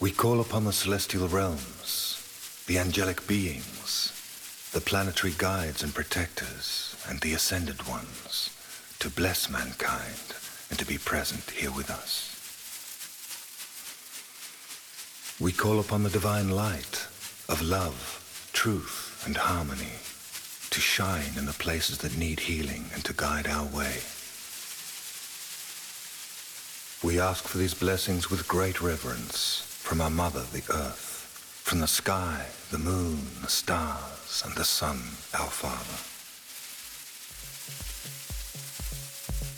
We call upon the celestial realms, the angelic beings, the planetary guides and protectors, and the ascended ones to bless mankind and to be present here with us. We call upon the divine light of love, truth, and harmony to shine in the places that need healing and to guide our way. We ask for these blessings with great reverence from our mother, the earth, from the sky, the moon, the stars, and the sun, our father.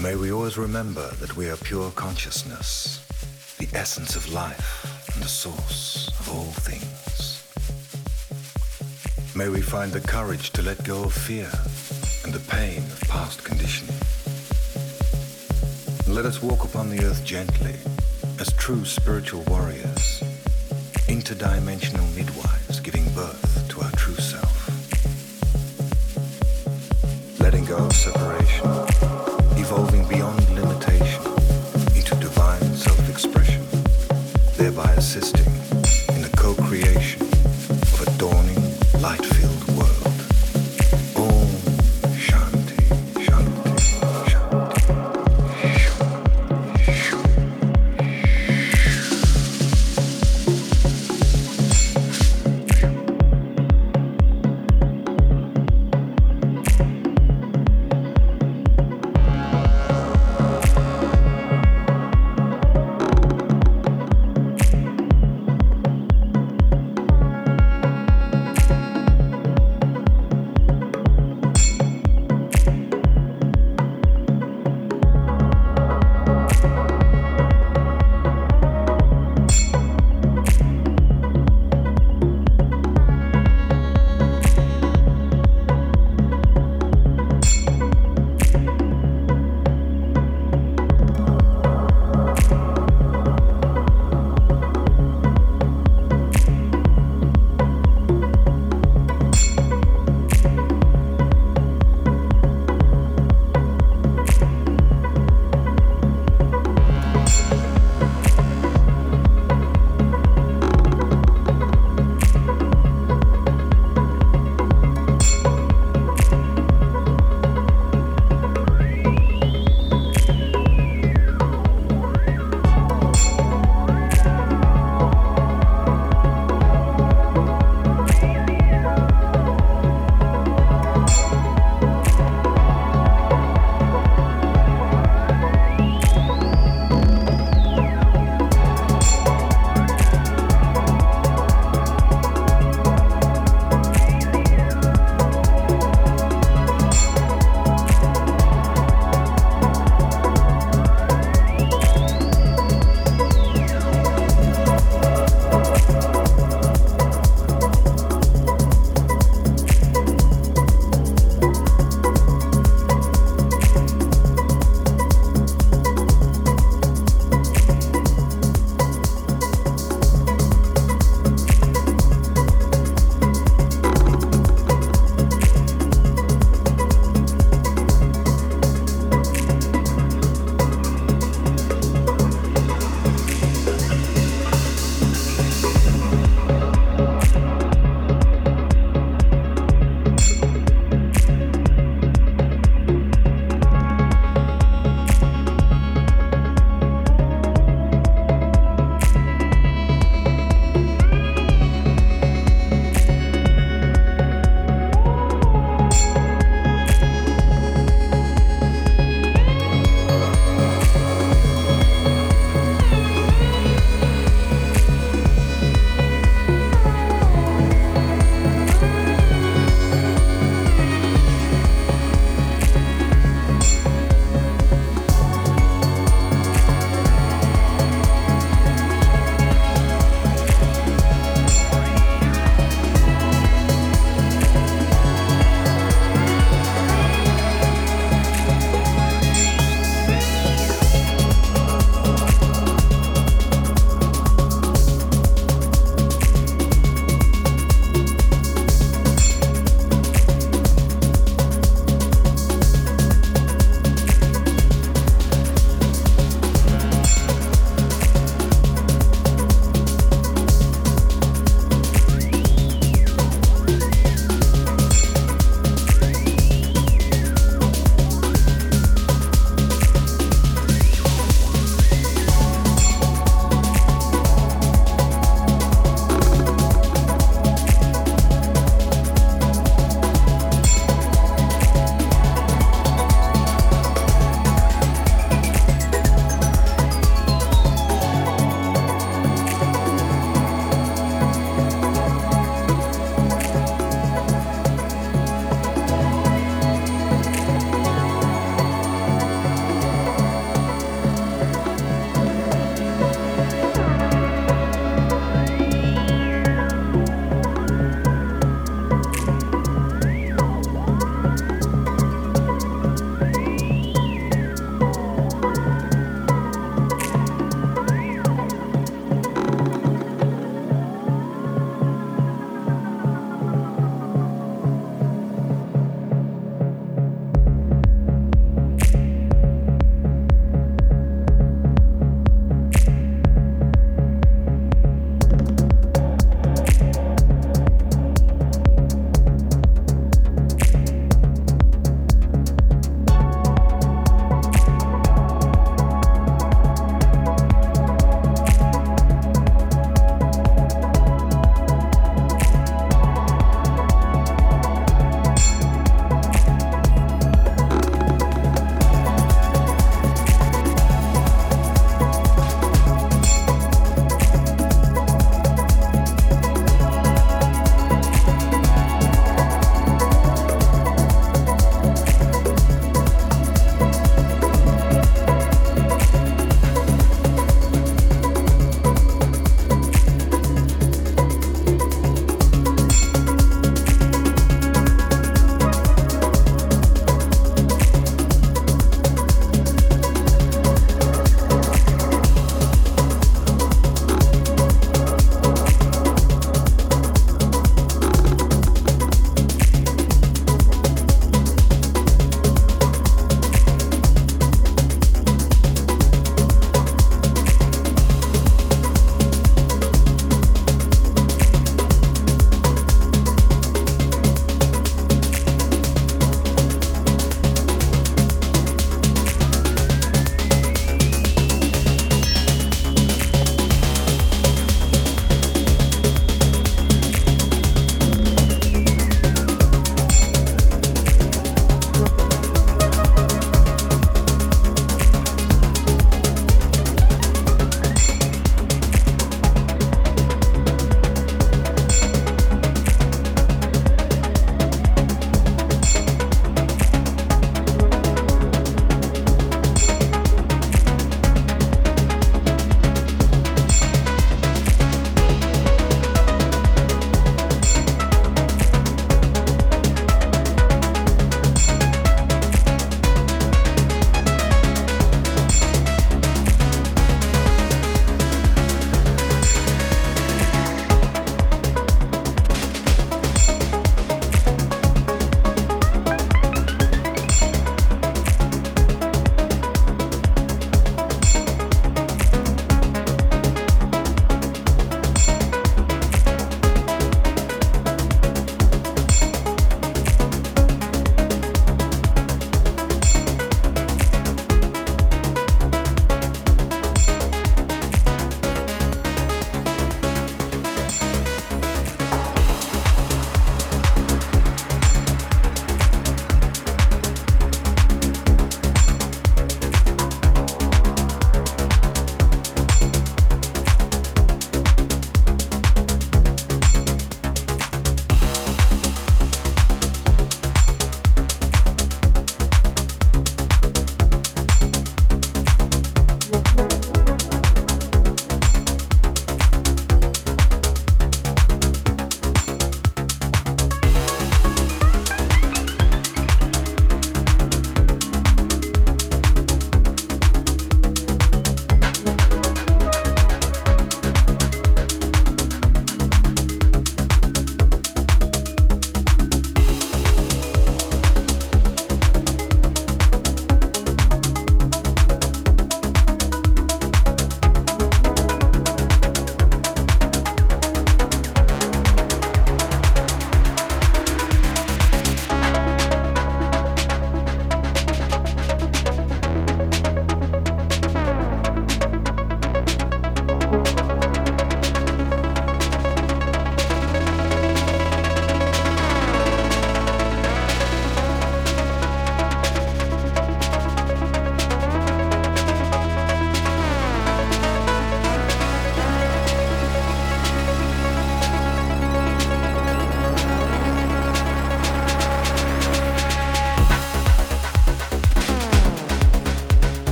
May we always remember that we are pure consciousness, the essence of life and the source of all things. May we find the courage to let go of fear and the pain of past conditioning. Let us walk upon the earth gently as true spiritual warriors, interdimensional midwives giving birth to our true self. Letting go of separation,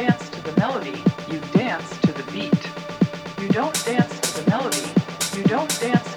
dance to the melody, you dance to the beat. You don't dance to the melody, you don't dance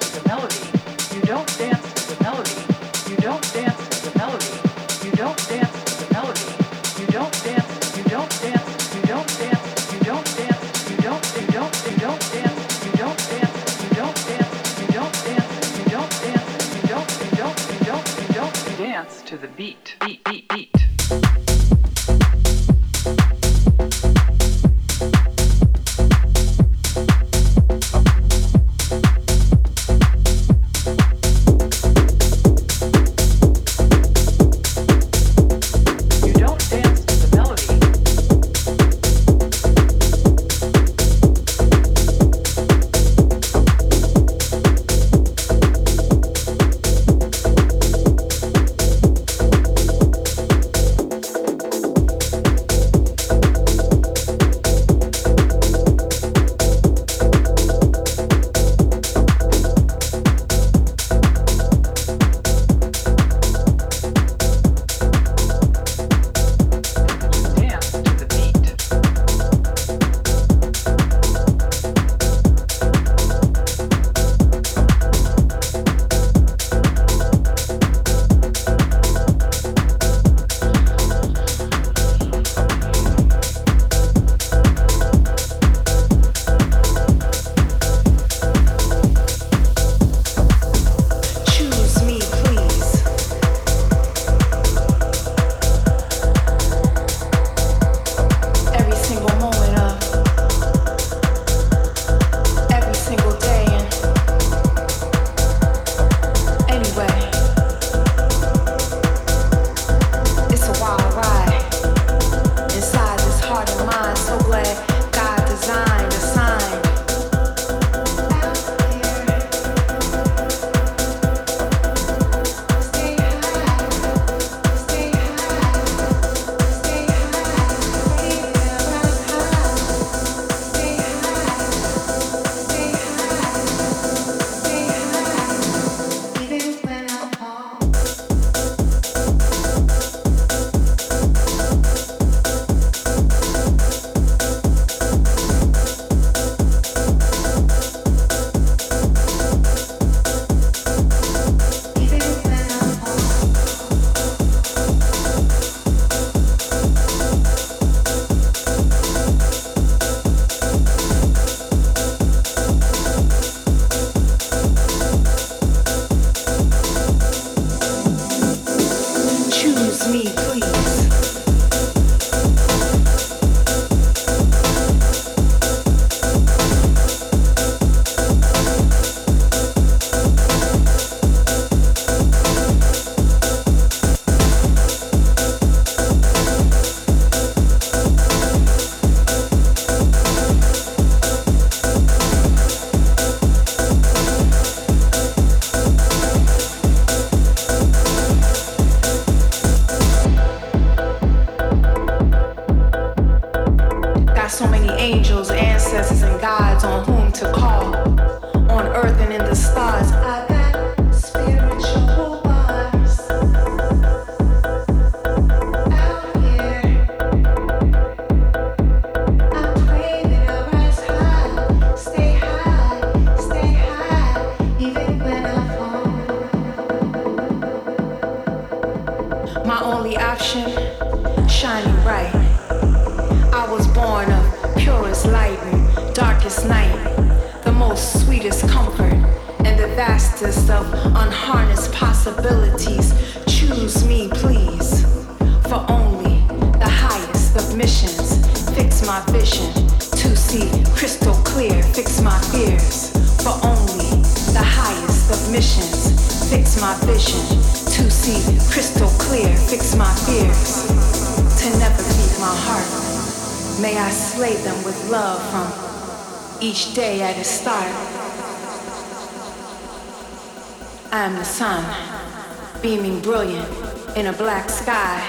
in a black sky.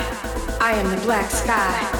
I am the black sky.